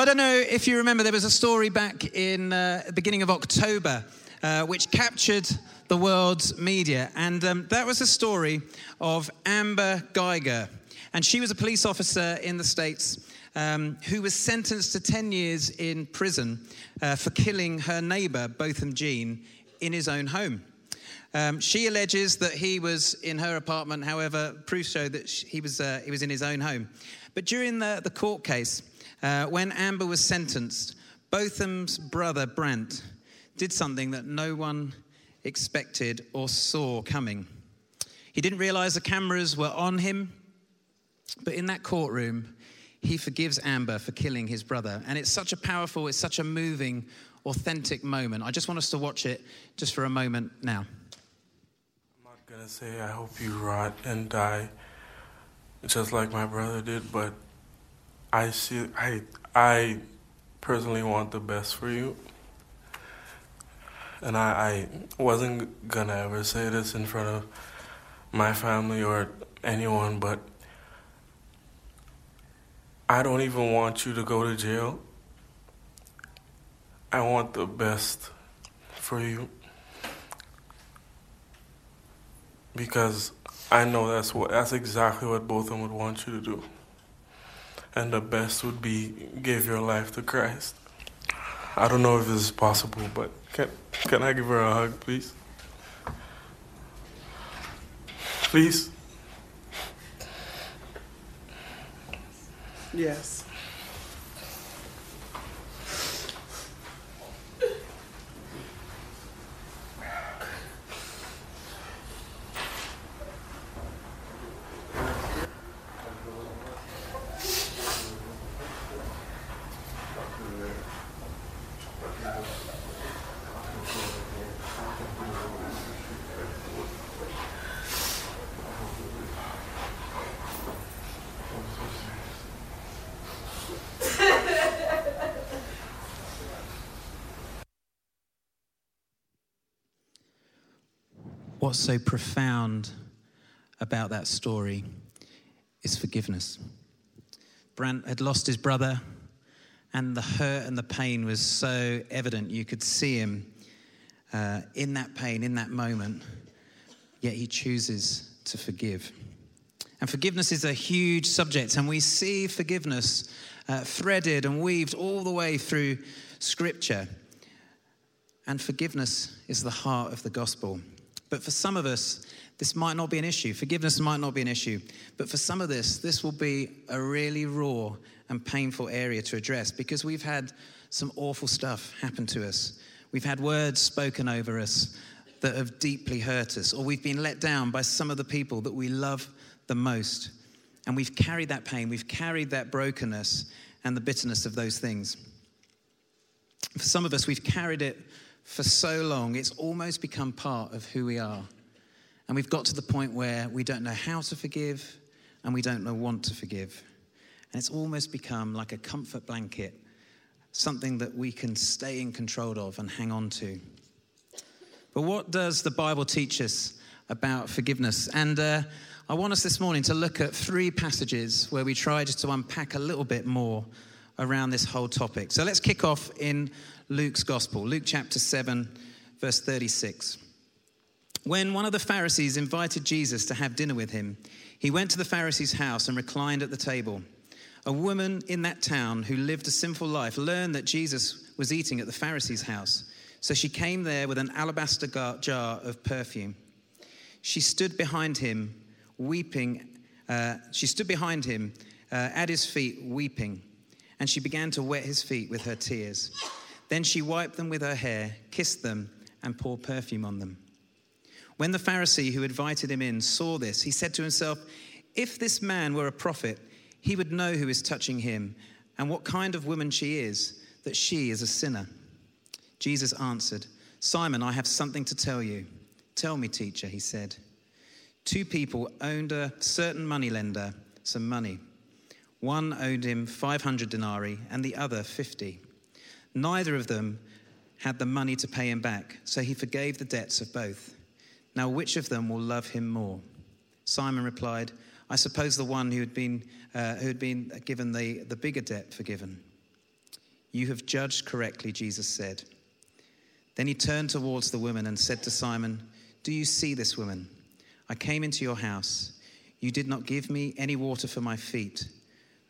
I don't know if you remember, there was a story back in uh, the beginning of October uh, which captured the world's media. And um, that was a story of Amber Guyger. And she was a police officer in the States um, who was sentenced to 10 years in prison uh, for killing her neighbor, Botham Jean, in his own home. Um, she alleges that he was in her apartment, however, proof showed that he was, uh, he was in his own home. But during the, the court case, uh, when Amber was sentenced, Botham's brother, Brandt, did something that no one expected or saw coming. He didn't realize the cameras were on him, but in that courtroom, he forgives Amber for killing his brother. And it's such a powerful, it's such a moving, authentic moment. I just want us to watch it just for a moment now. I'm not going to say I hope you rot and die just like my brother did, but I see I I personally want the best for you. And I, I wasn't gonna ever say this in front of my family or anyone, but I don't even want you to go to jail. I want the best for you. Because I know that's what that's exactly what Botham would want you to do. And the best would be give your life to Christ. I don't know if this is possible, but can can I give her a hug, please? Please. Yes. What's so profound about that story is forgiveness. Brandt had lost his brother, and the hurt and the pain was so evident. You could see him uh, in that pain, in that moment, yet he chooses to forgive. And forgiveness is a huge subject, and we see forgiveness uh, threaded and weaved all the way through Scripture. And forgiveness is the heart of the gospel. But for some of us, this might not be an issue. Forgiveness might not be an issue. But for some of this, this will be a really raw and painful area to address because we've had some awful stuff happen to us. We've had words spoken over us that have deeply hurt us, or we've been let down by some of the people that we love the most. And we've carried that pain, we've carried that brokenness and the bitterness of those things. For some of us, we've carried it for so long, it's almost become part of who we are. And we've got to the point where we don't know how to forgive and we don't know want to forgive. And it's almost become like a comfort blanket, something that we can stay in control of and hang on to. But what does the Bible teach us about forgiveness? And uh, I want us this morning to look at three passages where we try just to unpack a little bit more around this whole topic. So let's kick off in Luke's Gospel, Luke chapter 7, verse 36. When one of the Pharisees invited Jesus to have dinner with him, he went to the Pharisee's house and reclined at the table. A woman in that town who lived a sinful life learned that Jesus was eating at the Pharisee's house. So she came there with an alabaster jar of perfume. She stood behind him, weeping. Uh, she stood behind him uh, at his feet, weeping, and she began to wet his feet with her tears. Then she wiped them with her hair, kissed them, and poured perfume on them. When the Pharisee who invited him in saw this, he said to himself, If this man were a prophet, he would know who is touching him and what kind of woman she is, that she is a sinner. Jesus answered, Simon, I have something to tell you. Tell me, teacher, he said. Two people owned a certain moneylender some money. One owed him 500 denarii and the other 50. Neither of them had the money to pay him back, so he forgave the debts of both. Now, which of them will love him more? Simon replied, I suppose the one who had been, uh, who had been given the, the bigger debt forgiven. You have judged correctly, Jesus said. Then he turned towards the woman and said to Simon, Do you see this woman? I came into your house. You did not give me any water for my feet,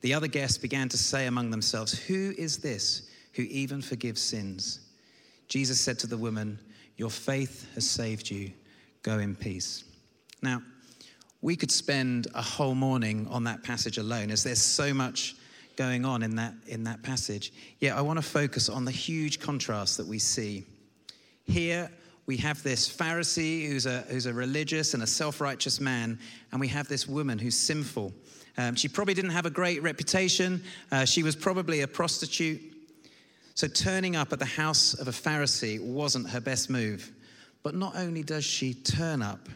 The other guests began to say among themselves, Who is this who even forgives sins? Jesus said to the woman, Your faith has saved you. Go in peace. Now, we could spend a whole morning on that passage alone, as there's so much going on in that, in that passage. Yet I want to focus on the huge contrast that we see. Here we have this Pharisee who's a, who's a religious and a self righteous man, and we have this woman who's sinful. Um, she probably didn't have a great reputation, uh, she was probably a prostitute. So turning up at the house of a Pharisee wasn't her best move. But not only does she turn up,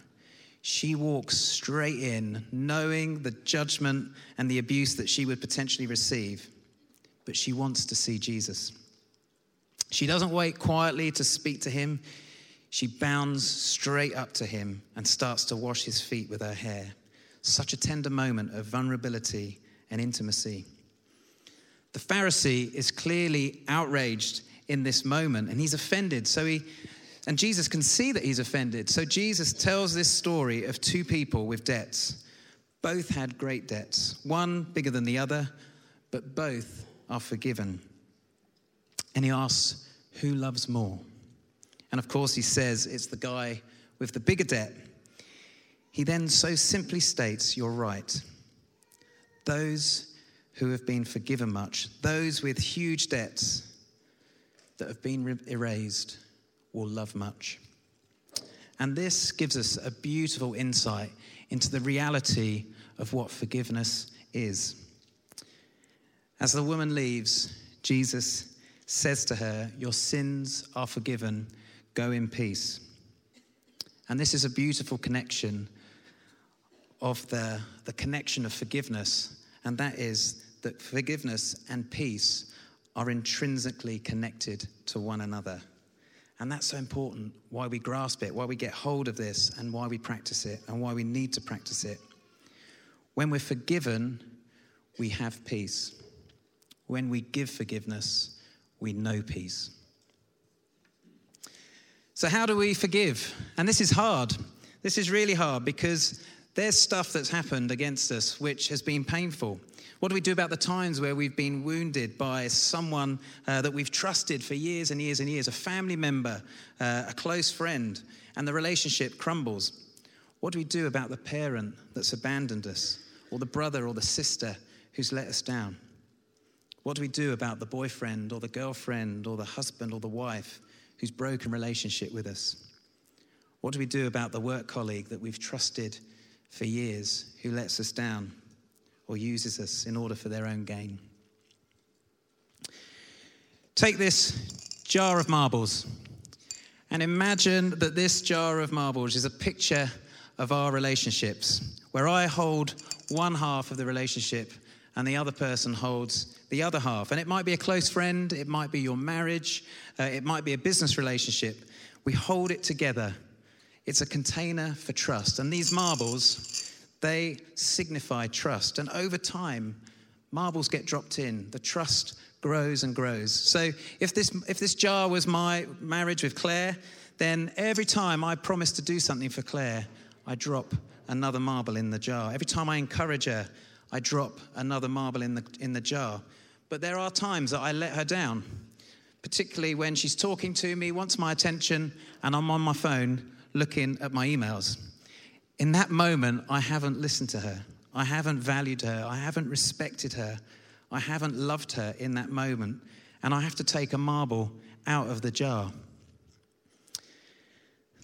she walks straight in, knowing the judgment and the abuse that she would potentially receive. But she wants to see Jesus. She doesn't wait quietly to speak to him. She bounds straight up to him and starts to wash his feet with her hair. Such a tender moment of vulnerability and intimacy. The Pharisee is clearly outraged in this moment and he's offended. So he and Jesus can see that he's offended. So Jesus tells this story of two people with debts. Both had great debts, one bigger than the other, but both are forgiven. And he asks, Who loves more? And of course, he says it's the guy with the bigger debt. He then so simply states, You're right. Those who have been forgiven much, those with huge debts that have been erased, will love much. And this gives us a beautiful insight into the reality of what forgiveness is. As the woman leaves, Jesus says to her, Your sins are forgiven, go in peace. And this is a beautiful connection of the, the connection of forgiveness, and that is that forgiveness and peace are intrinsically connected to one another. And that's so important why we grasp it, why we get hold of this, and why we practice it, and why we need to practice it. When we're forgiven, we have peace. When we give forgiveness, we know peace. So, how do we forgive? And this is hard. This is really hard because there's stuff that's happened against us which has been painful. What do we do about the times where we've been wounded by someone uh, that we've trusted for years and years and years, a family member, uh, a close friend, and the relationship crumbles? What do we do about the parent that's abandoned us, or the brother or the sister who's let us down? What do we do about the boyfriend or the girlfriend or the husband or the wife who's broken relationship with us? What do we do about the work colleague that we've trusted for years who lets us down? or uses us in order for their own gain. Take this jar of marbles and imagine that this jar of marbles is a picture of our relationships, where I hold one half of the relationship and the other person holds the other half. And it might be a close friend, it might be your marriage, uh, it might be a business relationship. We hold it together. It's a container for trust. And these marbles, they signify trust. And over time, marbles get dropped in. The trust grows and grows. So if this, if this jar was my marriage with Claire, then every time I promise to do something for Claire, I drop another marble in the jar. Every time I encourage her, I drop another marble in the, in the jar. But there are times that I let her down, particularly when she's talking to me, wants my attention, and I'm on my phone looking at my emails in that moment, I haven't listened to her. I haven't valued her. I haven't respected her. I haven't loved her in that moment. And I have to take a marble out of the jar.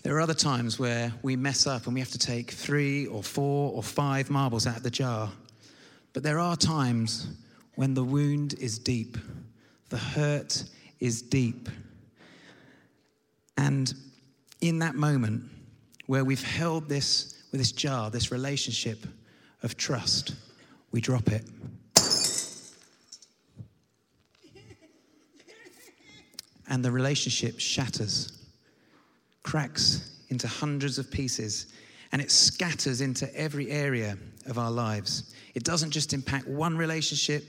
There are other times where we mess up and we have to take three or four or five marbles out of the jar. But there are times when the wound is deep, the hurt is deep. And in that moment where we've held this with this jar, this relationship of trust, we drop it. And the relationship shatters, cracks into hundreds of pieces, and it scatters into every area of our lives. It doesn't just impact one relationship,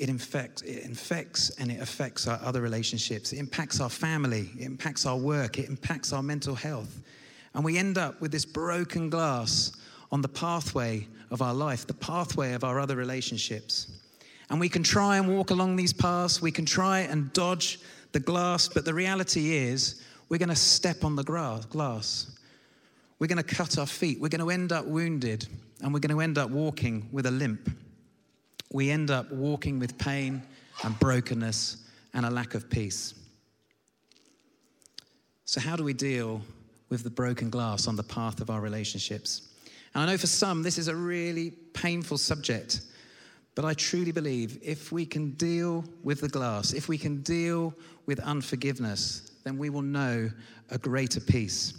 it infects, it infects and it affects our other relationships. It impacts our family, it impacts our work, it impacts our mental health. And we end up with this broken glass on the pathway of our life, the pathway of our other relationships. And we can try and walk along these paths, we can try and dodge the glass, but the reality is we're going to step on the glass. We're going to cut our feet. We're going to end up wounded, and we're going to end up walking with a limp. We end up walking with pain and brokenness and a lack of peace. So, how do we deal with the broken glass on the path of our relationships? And I know for some, this is a really painful subject, but I truly believe if we can deal with the glass, if we can deal with unforgiveness, then we will know a greater peace.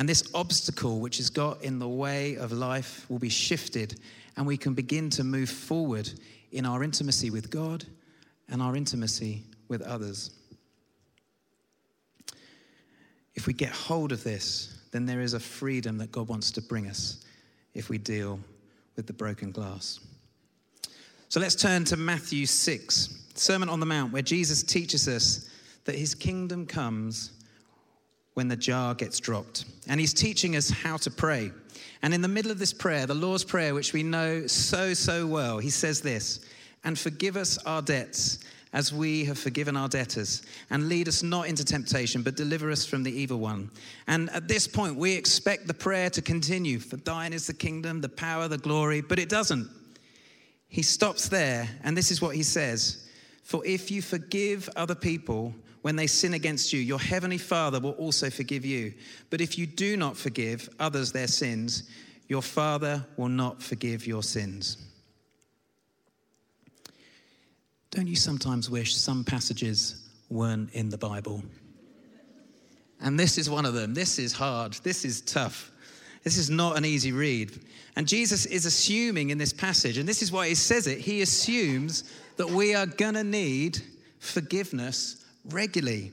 And this obstacle which has got in the way of life will be shifted, and we can begin to move forward in our intimacy with God and our intimacy with others. If we get hold of this, then there is a freedom that God wants to bring us if we deal with the broken glass. So let's turn to Matthew 6, Sermon on the Mount, where Jesus teaches us that his kingdom comes when the jar gets dropped. And he's teaching us how to pray. And in the middle of this prayer, the Lord's Prayer, which we know so, so well, he says this And forgive us our debts as we have forgiven our debtors. And lead us not into temptation, but deliver us from the evil one. And at this point, we expect the prayer to continue For thine is the kingdom, the power, the glory, but it doesn't. He stops there, and this is what he says For if you forgive other people, when they sin against you, your heavenly Father will also forgive you. But if you do not forgive others their sins, your Father will not forgive your sins. Don't you sometimes wish some passages weren't in the Bible? And this is one of them. This is hard. This is tough. This is not an easy read. And Jesus is assuming in this passage, and this is why he says it, he assumes that we are going to need forgiveness regularly.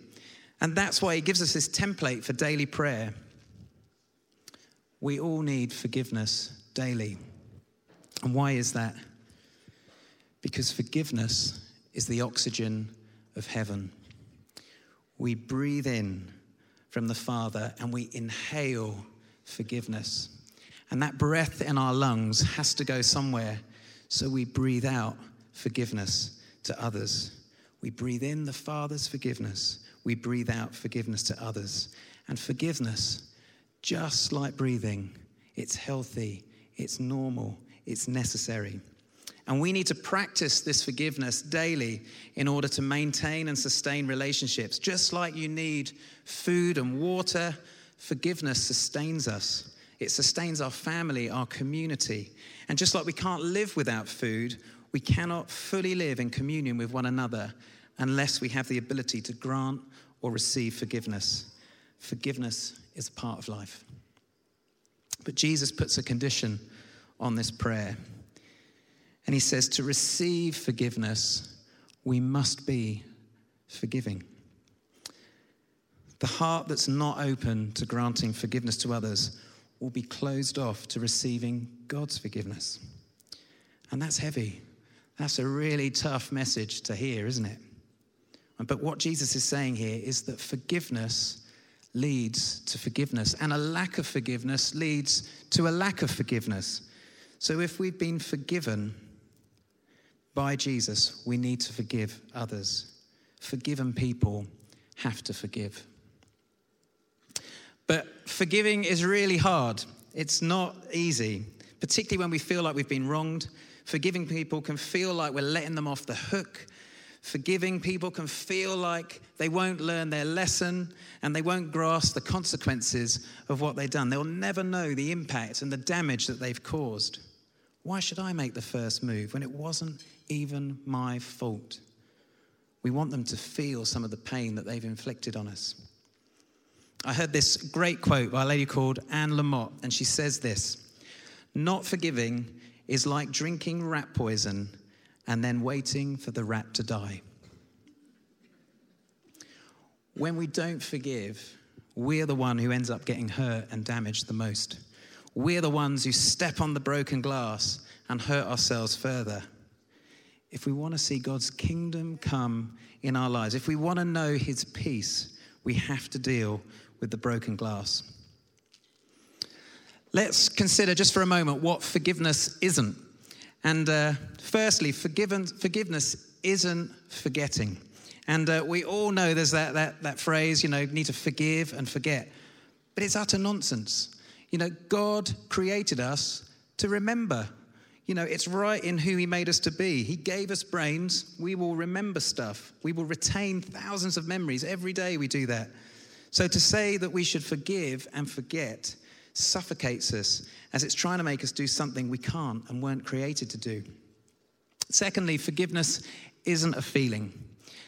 And that's why he gives us this template for daily prayer. We all need forgiveness daily. And why is that? Because forgiveness is the oxygen of heaven. We breathe in from the Father and we inhale forgiveness. And that breath in our lungs has to go somewhere, so we breathe out forgiveness to others. We breathe in the Father's forgiveness, we breathe out forgiveness to others. And forgiveness, just like breathing, it's healthy, it's normal, it's necessary. And we need to practice this forgiveness daily in order to maintain and sustain relationships. Just like you need food and water, forgiveness sustains us. It sustains our family, our community. And just like we can't live without food, we cannot fully live in communion with one another unless we have the ability to grant or receive forgiveness. Forgiveness is a part of life. But Jesus puts a condition on this prayer. And he says, to receive forgiveness, we must be forgiving. The heart that's not open to granting forgiveness to others will be closed off to receiving God's forgiveness. And that's heavy. That's a really tough message to hear, isn't it? But what Jesus is saying here is that forgiveness leads to forgiveness, and a lack of forgiveness leads to a lack of forgiveness. So if we've been forgiven, by Jesus, we need to forgive others. Forgiven people have to forgive. But forgiving is really hard. It's not easy, particularly when we feel like we've been wronged. Forgiving people can feel like we're letting them off the hook. Forgiving people can feel like they won't learn their lesson and they won't grasp the consequences of what they've done. They'll never know the impact and the damage that they've caused. Why should I make the first move when it wasn't even my fault? We want them to feel some of the pain that they've inflicted on us. I heard this great quote by a lady called Anne Lamott, and she says this Not forgiving is like drinking rat poison and then waiting for the rat to die. When we don't forgive, we're the one who ends up getting hurt and damaged the most. We're the ones who step on the broken glass and hurt ourselves further. If we want to see God's kingdom come in our lives, if we want to know his peace, we have to deal with the broken glass. Let's consider just for a moment what forgiveness isn't. And uh, firstly, forgiveness isn't forgetting. And uh, we all know there's that, that, that phrase, you know, need to forgive and forget. But it's utter nonsense. You know, God created us to remember. You know, it's right in who He made us to be. He gave us brains. We will remember stuff. We will retain thousands of memories. Every day we do that. So to say that we should forgive and forget suffocates us as it's trying to make us do something we can't and weren't created to do. Secondly, forgiveness isn't a feeling.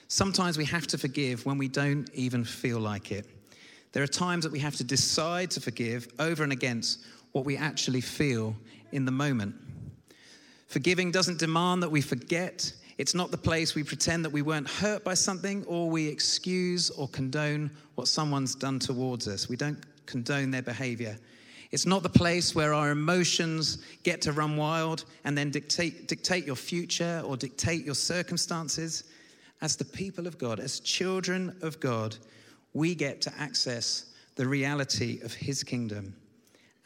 Sometimes we have to forgive when we don't even feel like it. There are times that we have to decide to forgive over and against what we actually feel in the moment. Forgiving doesn't demand that we forget. It's not the place we pretend that we weren't hurt by something or we excuse or condone what someone's done towards us. We don't condone their behavior. It's not the place where our emotions get to run wild and then dictate, dictate your future or dictate your circumstances. As the people of God, as children of God, we get to access the reality of His kingdom.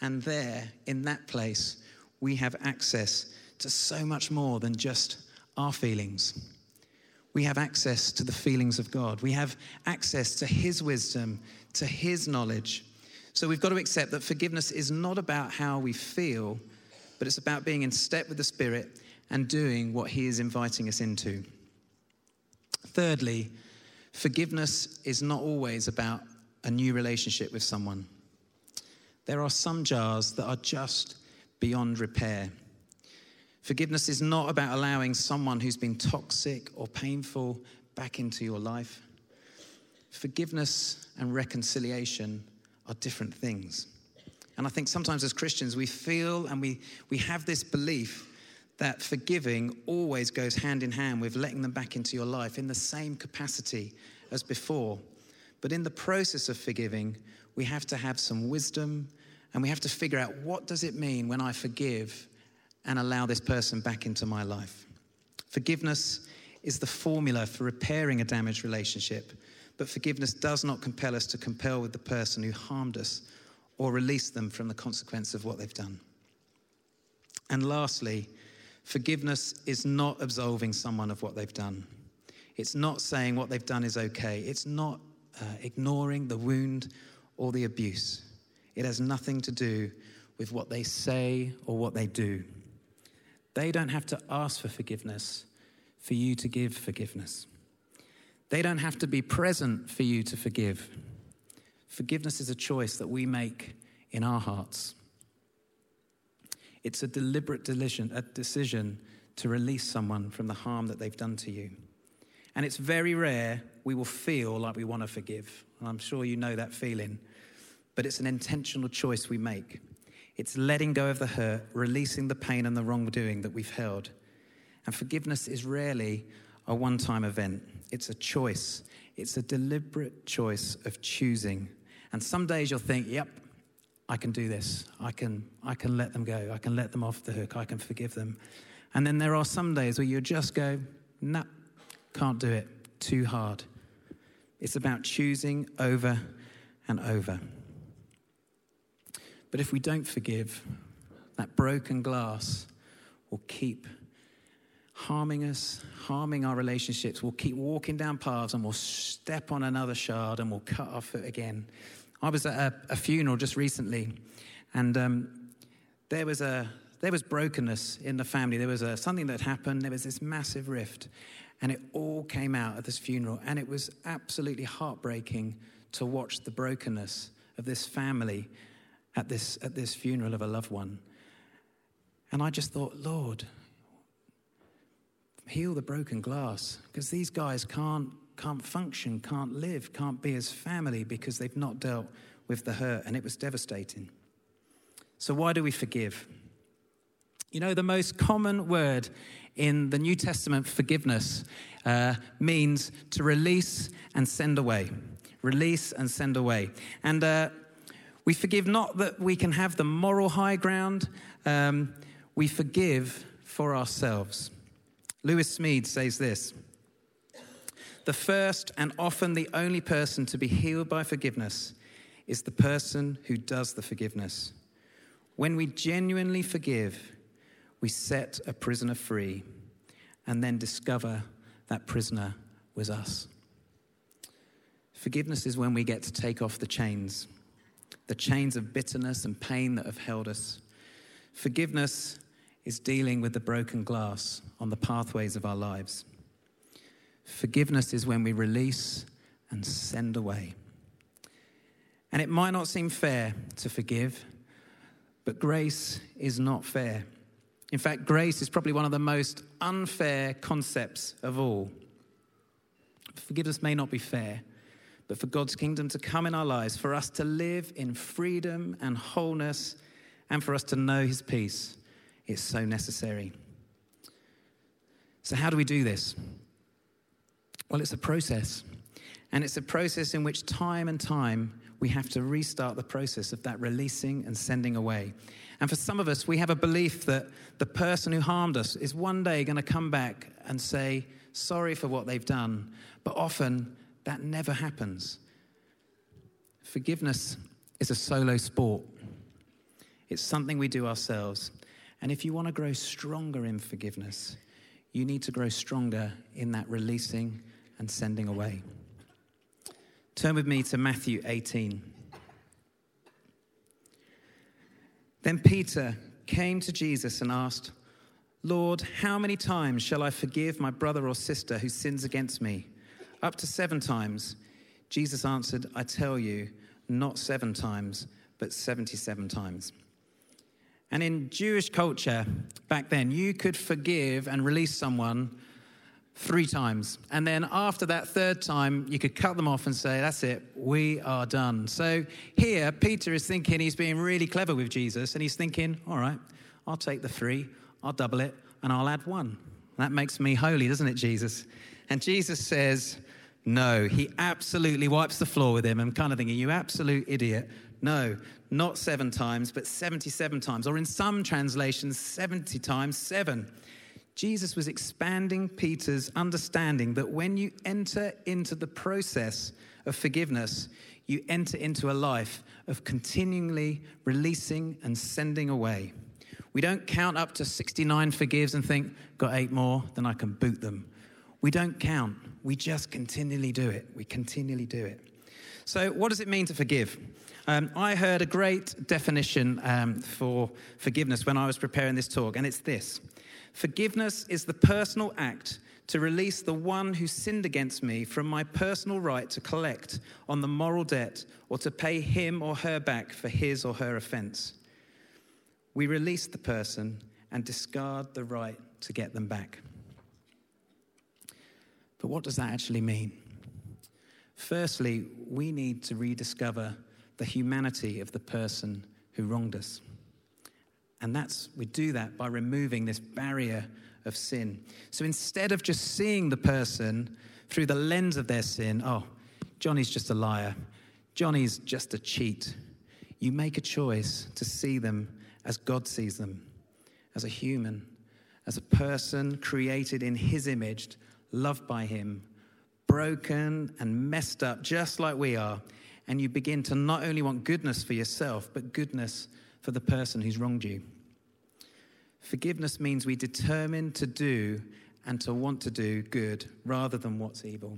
And there, in that place, we have access to so much more than just our feelings. We have access to the feelings of God. We have access to His wisdom, to His knowledge. So we've got to accept that forgiveness is not about how we feel, but it's about being in step with the Spirit and doing what He is inviting us into. Thirdly, forgiveness is not always about a new relationship with someone. There are some jars that are just beyond repair. Forgiveness is not about allowing someone who's been toxic or painful back into your life. Forgiveness and reconciliation are different things. And I think sometimes as Christians, we feel and we, we have this belief that forgiving always goes hand in hand with letting them back into your life in the same capacity as before. But in the process of forgiving, we have to have some wisdom and we have to figure out what does it mean when I forgive and allow this person back into my life. Forgiveness is the formula for repairing a damaged relationship but forgiveness does not compel us to compel with the person who harmed us or release them from the consequence of what they've done. And lastly, forgiveness is not absolving someone of what they've done. It's not saying what they've done is okay. It's not uh, ignoring the wound or the abuse. It has nothing to do with what they say or what they do. They don't have to ask for forgiveness for you to give forgiveness. They don't have to be present for you to forgive. Forgiveness is a choice that we make in our hearts. It's a deliberate decision, a decision to release someone from the harm that they've done to you. And it's very rare we will feel like we want to forgive. And I'm sure you know that feeling. But it's an intentional choice we make. It's letting go of the hurt, releasing the pain and the wrongdoing that we've held. And forgiveness is rarely a one time event, it's a choice. It's a deliberate choice of choosing. And some days you'll think, yep, I can do this. I can, I can let them go. I can let them off the hook. I can forgive them. And then there are some days where you just go, nah, can't do it. Too hard. It's about choosing over and over. But if we don't forgive, that broken glass will keep harming us, harming our relationships. We'll keep walking down paths and we'll step on another shard and we'll cut our foot again. I was at a, a funeral just recently, and um, there was a there was brokenness in the family. There was a, something that happened. There was this massive rift, and it all came out at this funeral. And it was absolutely heartbreaking to watch the brokenness of this family at this at this funeral of a loved one. And I just thought, Lord, heal the broken glass because these guys can't, can't function, can't live, can't be as family because they've not dealt with the hurt, and it was devastating. So, why do we forgive? You know, the most common word in the New Testament, forgiveness, uh, means to release and send away. Release and send away. And uh, we forgive not that we can have the moral high ground, um, we forgive for ourselves. Lewis Smedes says this The first and often the only person to be healed by forgiveness is the person who does the forgiveness. When we genuinely forgive, we set a prisoner free and then discover that prisoner was us. Forgiveness is when we get to take off the chains, the chains of bitterness and pain that have held us. Forgiveness is dealing with the broken glass on the pathways of our lives. Forgiveness is when we release and send away. And it might not seem fair to forgive, but grace is not fair. In fact, grace is probably one of the most unfair concepts of all. Forgiveness may not be fair, but for God's kingdom to come in our lives, for us to live in freedom and wholeness, and for us to know His peace, it's so necessary. So, how do we do this? Well, it's a process. And it's a process in which time and time we have to restart the process of that releasing and sending away. And for some of us, we have a belief that the person who harmed us is one day going to come back and say, sorry for what they've done. But often that never happens. Forgiveness is a solo sport, it's something we do ourselves. And if you want to grow stronger in forgiveness, you need to grow stronger in that releasing and sending away. Turn with me to Matthew 18. Then Peter came to Jesus and asked, Lord, how many times shall I forgive my brother or sister who sins against me? Up to seven times. Jesus answered, I tell you, not seven times, but 77 times. And in Jewish culture back then, you could forgive and release someone three times. And then after that third time, you could cut them off and say, That's it, we are done. So here, Peter is thinking he's being really clever with Jesus, and he's thinking, All right, I'll take the three, I'll double it, and I'll add one. That makes me holy, doesn't it, Jesus? And Jesus says, No. He absolutely wipes the floor with him. I'm kind of thinking, You absolute idiot. No, not seven times, but 77 times, or in some translations, 70 times seven. Jesus was expanding Peter's understanding that when you enter into the process of forgiveness, you enter into a life of continually releasing and sending away. We don't count up to 69 forgives and think, got eight more, then I can boot them. We don't count. We just continually do it. We continually do it. So, what does it mean to forgive? Um, I heard a great definition um, for forgiveness when I was preparing this talk, and it's this Forgiveness is the personal act to release the one who sinned against me from my personal right to collect on the moral debt or to pay him or her back for his or her offense. We release the person and discard the right to get them back. But what does that actually mean? Firstly, we need to rediscover the humanity of the person who wronged us. And that's, we do that by removing this barrier of sin. So instead of just seeing the person through the lens of their sin, oh, Johnny's just a liar, Johnny's just a cheat, you make a choice to see them as God sees them, as a human, as a person created in his image, loved by him, broken and messed up just like we are. And you begin to not only want goodness for yourself, but goodness for the person who's wronged you. Forgiveness means we determine to do and to want to do good rather than what's evil.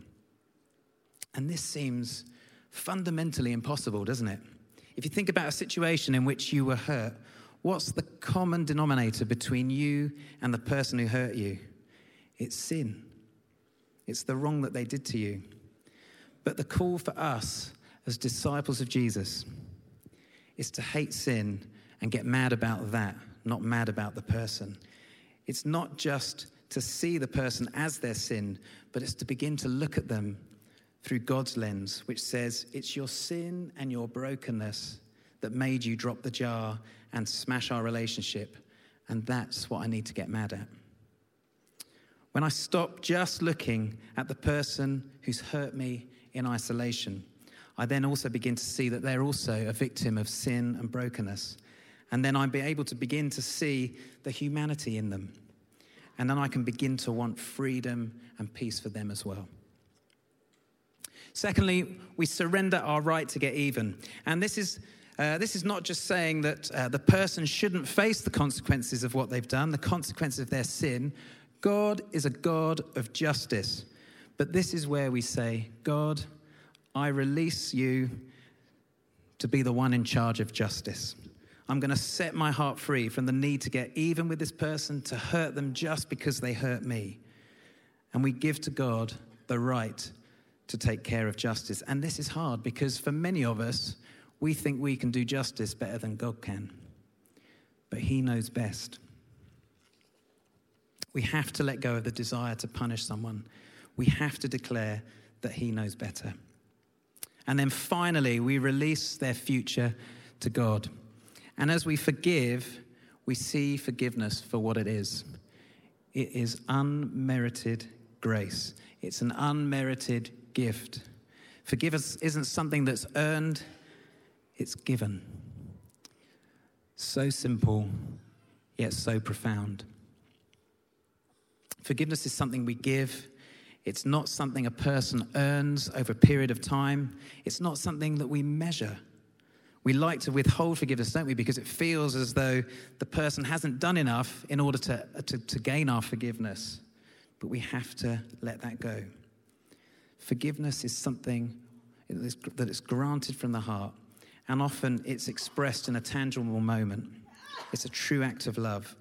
And this seems fundamentally impossible, doesn't it? If you think about a situation in which you were hurt, what's the common denominator between you and the person who hurt you? It's sin. It's the wrong that they did to you. But the call for us as disciples of Jesus is to hate sin and get mad about that not mad about the person. It's not just to see the person as their sin, but it's to begin to look at them through God's lens, which says, It's your sin and your brokenness that made you drop the jar and smash our relationship. And that's what I need to get mad at. When I stop just looking at the person who's hurt me in isolation, I then also begin to see that they're also a victim of sin and brokenness. And then I'm be able to begin to see the humanity in them. And then I can begin to want freedom and peace for them as well. Secondly, we surrender our right to get even. And this is, uh, this is not just saying that uh, the person shouldn't face the consequences of what they've done, the consequences of their sin. God is a God of justice. But this is where we say, God, I release you to be the one in charge of justice. I'm going to set my heart free from the need to get even with this person, to hurt them just because they hurt me. And we give to God the right to take care of justice. And this is hard because for many of us, we think we can do justice better than God can. But He knows best. We have to let go of the desire to punish someone. We have to declare that He knows better. And then finally, we release their future to God. And as we forgive, we see forgiveness for what it is it is unmerited grace, it's an unmerited gift. Forgiveness isn't something that's earned, it's given. So simple, yet so profound. Forgiveness is something we give. It's not something a person earns over a period of time. It's not something that we measure. We like to withhold forgiveness, don't we? Because it feels as though the person hasn't done enough in order to, uh, to, to gain our forgiveness. But we have to let that go. Forgiveness is something that is granted from the heart, and often it's expressed in a tangible moment. It's a true act of love.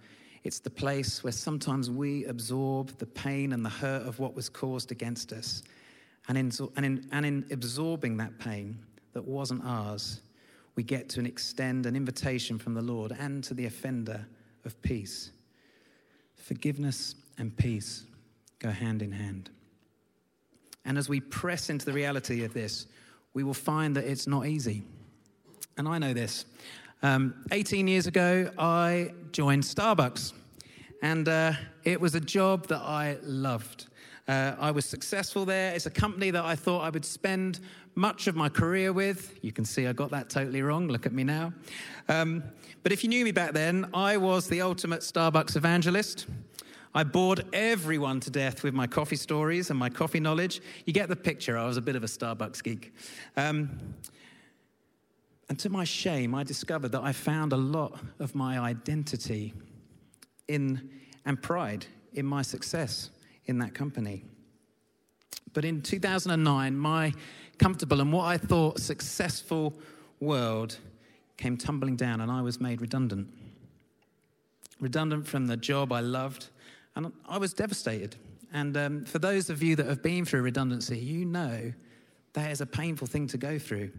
It's the place where sometimes we absorb the pain and the hurt of what was caused against us. And in, and in, and in absorbing that pain that wasn't ours, we get to an extend an invitation from the Lord and to the offender of peace. Forgiveness and peace go hand in hand. And as we press into the reality of this, we will find that it's not easy. And I know this. Um, 18 years ago, I joined Starbucks, and uh, it was a job that I loved. Uh, I was successful there. It's a company that I thought I would spend much of my career with. You can see I got that totally wrong. Look at me now. Um, but if you knew me back then, I was the ultimate Starbucks evangelist. I bored everyone to death with my coffee stories and my coffee knowledge. You get the picture. I was a bit of a Starbucks geek. Um, and to my shame, I discovered that I found a lot of my identity in, and pride in my success in that company. But in 2009, my comfortable and what I thought successful world came tumbling down, and I was made redundant. Redundant from the job I loved, and I was devastated. And um, for those of you that have been through redundancy, you know that is a painful thing to go through.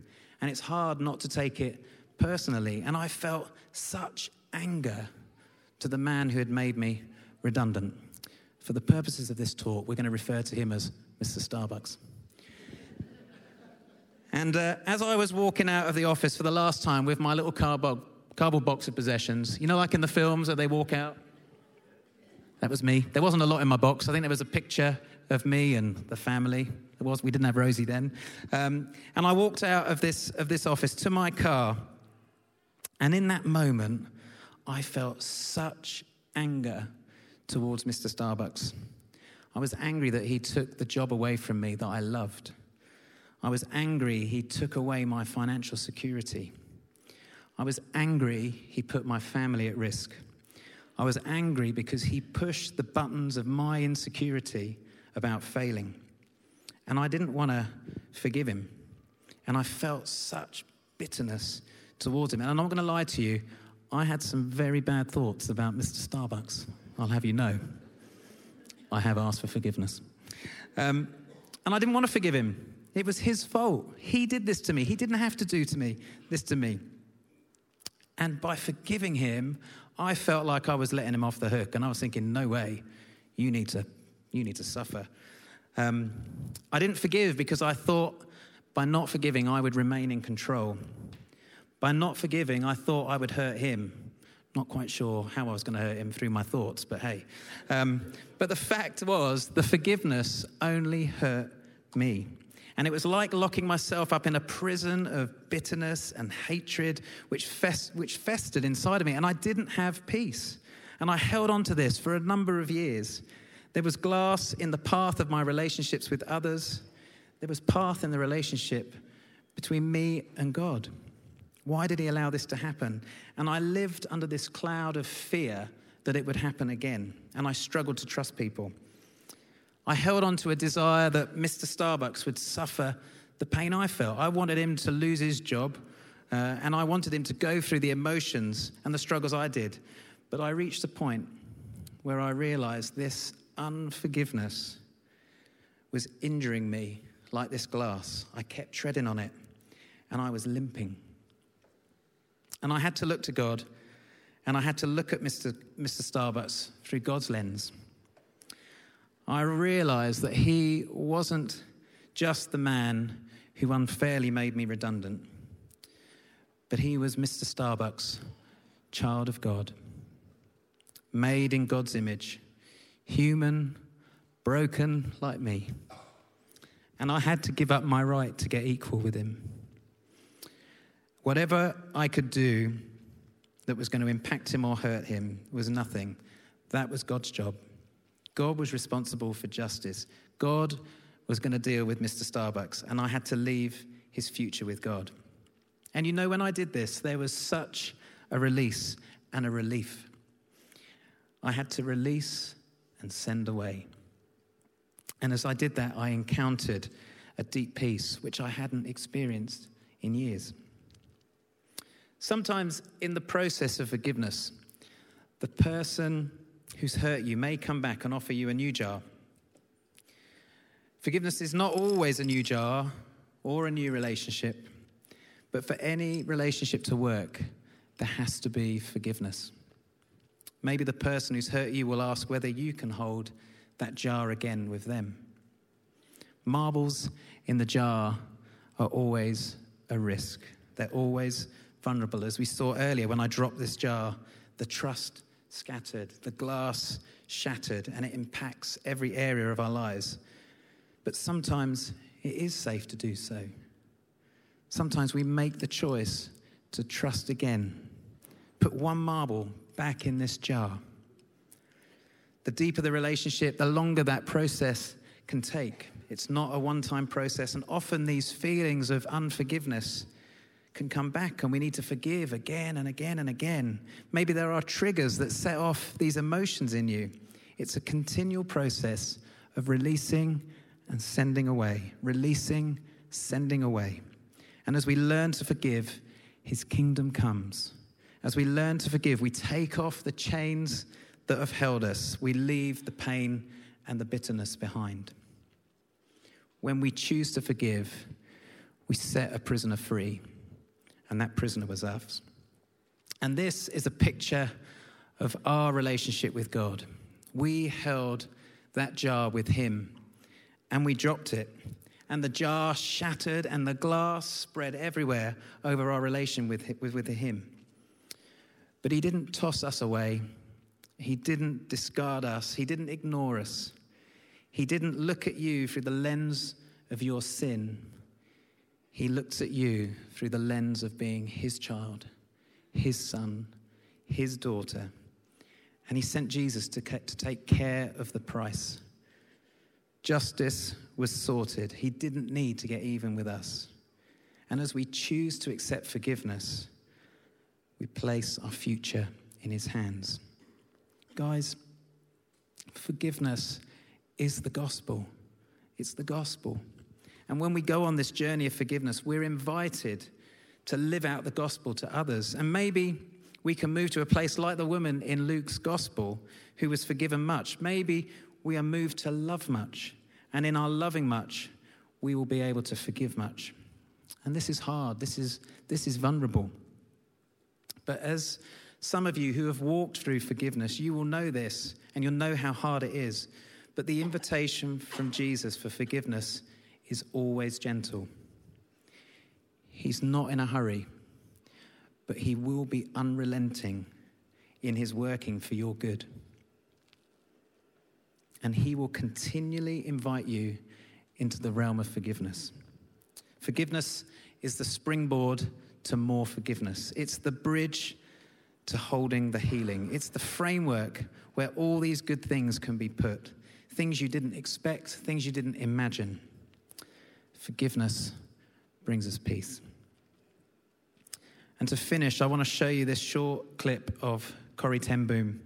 And it's hard not to take it personally. And I felt such anger to the man who had made me redundant. For the purposes of this talk, we're going to refer to him as Mr. Starbucks. and uh, as I was walking out of the office for the last time with my little cardboard, cardboard box of possessions, you know, like in the films that they walk out that was me. There wasn't a lot in my box. I think there was a picture of me and the family. Was. We didn't have Rosie then. Um, and I walked out of this of this office to my car, and in that moment, I felt such anger towards Mr. Starbucks. I was angry that he took the job away from me that I loved. I was angry he took away my financial security. I was angry he put my family at risk. I was angry because he pushed the buttons of my insecurity about failing. And I didn't want to forgive him. And I felt such bitterness towards him. And I'm not going to lie to you, I had some very bad thoughts about Mr. Starbucks. I'll have you know. I have asked for forgiveness. Um, and I didn't want to forgive him. It was his fault. He did this to me. He didn't have to do to me this to me. And by forgiving him, I felt like I was letting him off the hook. And I was thinking, no way. You need to, you need to suffer. Um, I didn't forgive because I thought by not forgiving, I would remain in control. By not forgiving, I thought I would hurt him. Not quite sure how I was going to hurt him through my thoughts, but hey. Um, but the fact was, the forgiveness only hurt me. And it was like locking myself up in a prison of bitterness and hatred, which, fest- which festered inside of me. And I didn't have peace. And I held on to this for a number of years. There was glass in the path of my relationships with others, there was path in the relationship between me and God. Why did He allow this to happen? And I lived under this cloud of fear that it would happen again. And I struggled to trust people. I held on to a desire that Mr. Starbucks would suffer the pain I felt. I wanted him to lose his job, uh, and I wanted him to go through the emotions and the struggles I did. But I reached a point where I realized this unforgiveness was injuring me like this glass. I kept treading on it, and I was limping. And I had to look to God, and I had to look at Mr. Mr. Starbucks through God's lens. I realized that he wasn't just the man who unfairly made me redundant, but he was Mr. Starbucks, child of God, made in God's image, human, broken like me. And I had to give up my right to get equal with him. Whatever I could do that was going to impact him or hurt him was nothing. That was God's job. God was responsible for justice. God was going to deal with Mr. Starbucks, and I had to leave his future with God. And you know, when I did this, there was such a release and a relief. I had to release and send away. And as I did that, I encountered a deep peace which I hadn't experienced in years. Sometimes, in the process of forgiveness, the person who's hurt you may come back and offer you a new jar. Forgiveness is not always a new jar or a new relationship, but for any relationship to work, there has to be forgiveness. Maybe the person who's hurt you will ask whether you can hold that jar again with them. Marbles in the jar are always a risk, they're always vulnerable. As we saw earlier, when I dropped this jar, the trust scattered, the glass shattered, and it impacts every area of our lives. But sometimes it is safe to do so. Sometimes we make the choice to trust again, put one marble back in this jar. The deeper the relationship, the longer that process can take. It's not a one time process, and often these feelings of unforgiveness can come back and we need to forgive again and again and again. Maybe there are triggers that set off these emotions in you. It's a continual process of releasing and sending away, releasing, sending away. And as we learn to forgive, his kingdom comes. As we learn to forgive, we take off the chains that have held us, we leave the pain and the bitterness behind. When we choose to forgive, we set a prisoner free and that prisoner was us. And this is a picture of our relationship with God. We held that jar with Him and we dropped it. And the jar shattered and the glass spread everywhere over our relation with, with, with Him. But He didn't toss us away, He didn't discard us, He didn't ignore us. He didn't look at you through the lens of your sin he looks at you through the lens of being his child, his son, his daughter. And he sent Jesus to, to take care of the price. Justice was sorted. He didn't need to get even with us. And as we choose to accept forgiveness, we place our future in his hands. Guys, forgiveness is the gospel. It's the gospel. And when we go on this journey of forgiveness, we're invited to live out the gospel to others. And maybe we can move to a place like the woman in Luke's gospel who was forgiven much. Maybe we are moved to love much. And in our loving much, we will be able to forgive much. And this is hard, this is, this is vulnerable. But as Some of you who have walked through forgiveness, you will know this and you'll know how hard it is. But the invitation from Jesus for forgiveness is always gentle. He's not in a hurry, but he will be unrelenting in his working for your good. And he will continually invite you into the realm of forgiveness. Forgiveness is the springboard to more forgiveness, it's the bridge to holding the healing, it's the framework where all these good things can be put things you didn't expect, things you didn't imagine. Forgiveness brings us peace. And to finish, I want to show you this short clip of Corrie ten Boom.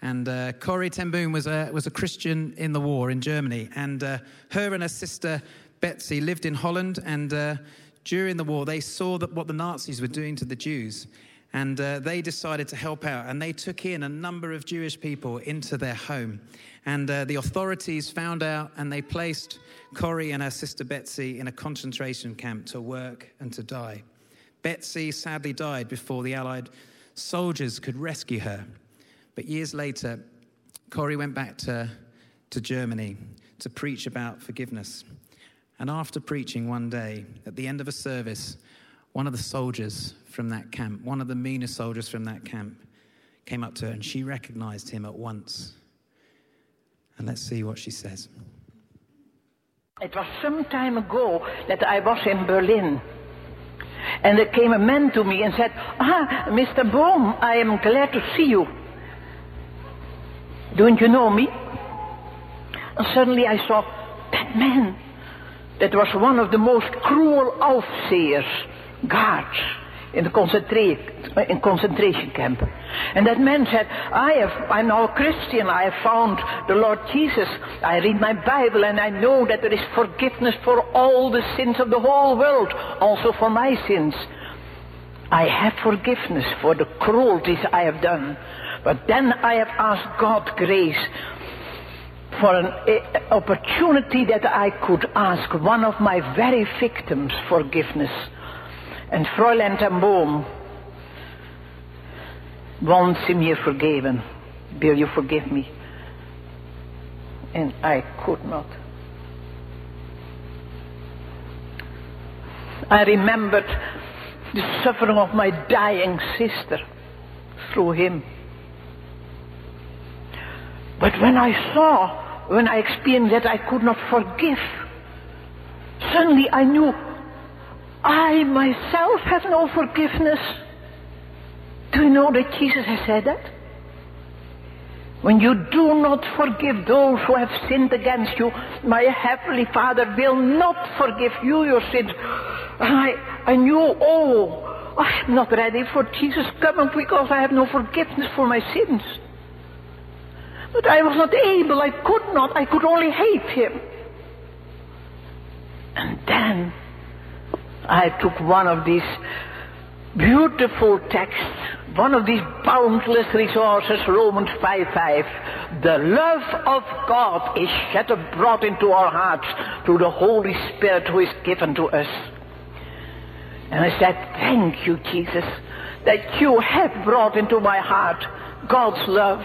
And uh, Corrie ten Boom was a, was a Christian in the war in Germany. And uh, her and her sister Betsie lived in Holland. And uh, during the war, they saw that what the Nazis were doing to the Jews. And uh, they decided to help out. And they took in a number of Jewish people into their home. And uh, the authorities found out and they placed Corrie and her sister Betsie in a concentration camp to work and to die. Betsie sadly died before the Allied soldiers could rescue her. But years later, Corrie went back to, to Germany to preach about forgiveness. And after preaching one day, at the end of a service, one of the soldiers from that camp, one of the meanest soldiers from that camp, came up to her and she recognized him at once. And let's see what she says. It was some time ago that I was in Berlin. And there came a man to me and said, Ah, Mr. Boom, I am glad to see you. Don't you know me? And suddenly I saw that man. That was one of the most cruel overseers, guards in the concentra- in concentration camp. And that man said, I have, I'm now a Christian. I have found the Lord Jesus. I read my Bible and I know that there is forgiveness for all the sins of the whole world, also for my sins. I have forgiveness for the cruelties I have done. But then I have asked God grace for an uh, opportunity that I could ask one of my very victims forgiveness. And Fräulein ten Boom once him here forgiven. Will you forgive me? And I could not. I remembered the suffering of my dying sister through him. But when I saw, when I experienced that I could not forgive, suddenly I knew I myself have no forgiveness. Do you know that Jesus has said that? When you do not forgive those who have sinned against you, my heavenly Father will not forgive you your sins. I, I knew, oh, I'm not ready for Jesus coming because I have no forgiveness for my sins. But I was not able, I could not, I could only hate him. And then I took one of these beautiful texts, one of these boundless resources, Romans 5.5. The love of God is shed abroad into our hearts through the Holy Spirit who is given to us. And I said, thank you, Jesus, that you have brought into my heart God's love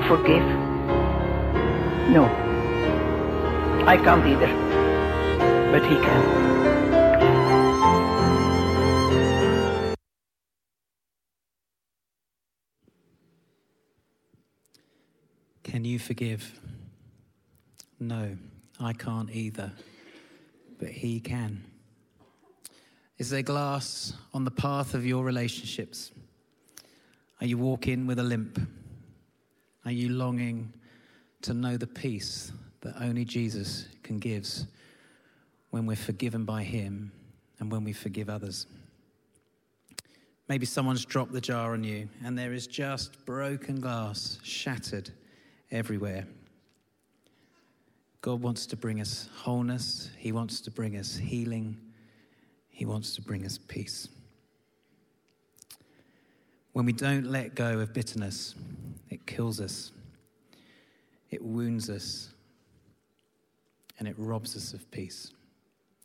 You forgive? No. I can't either. But he can. Can you forgive? No, I can't either. But he can. Is there glass on the path of your relationships? Are you walking with a limp? Are you longing to know the peace that only Jesus can give when we're forgiven by Him and when we forgive others. Maybe someone's dropped the jar on you and there is just broken glass, shattered everywhere. God wants to bring us wholeness, He wants to bring us healing, He wants to bring us peace. When we don't let go of bitterness, it kills us, it wounds us, and it robs us of peace.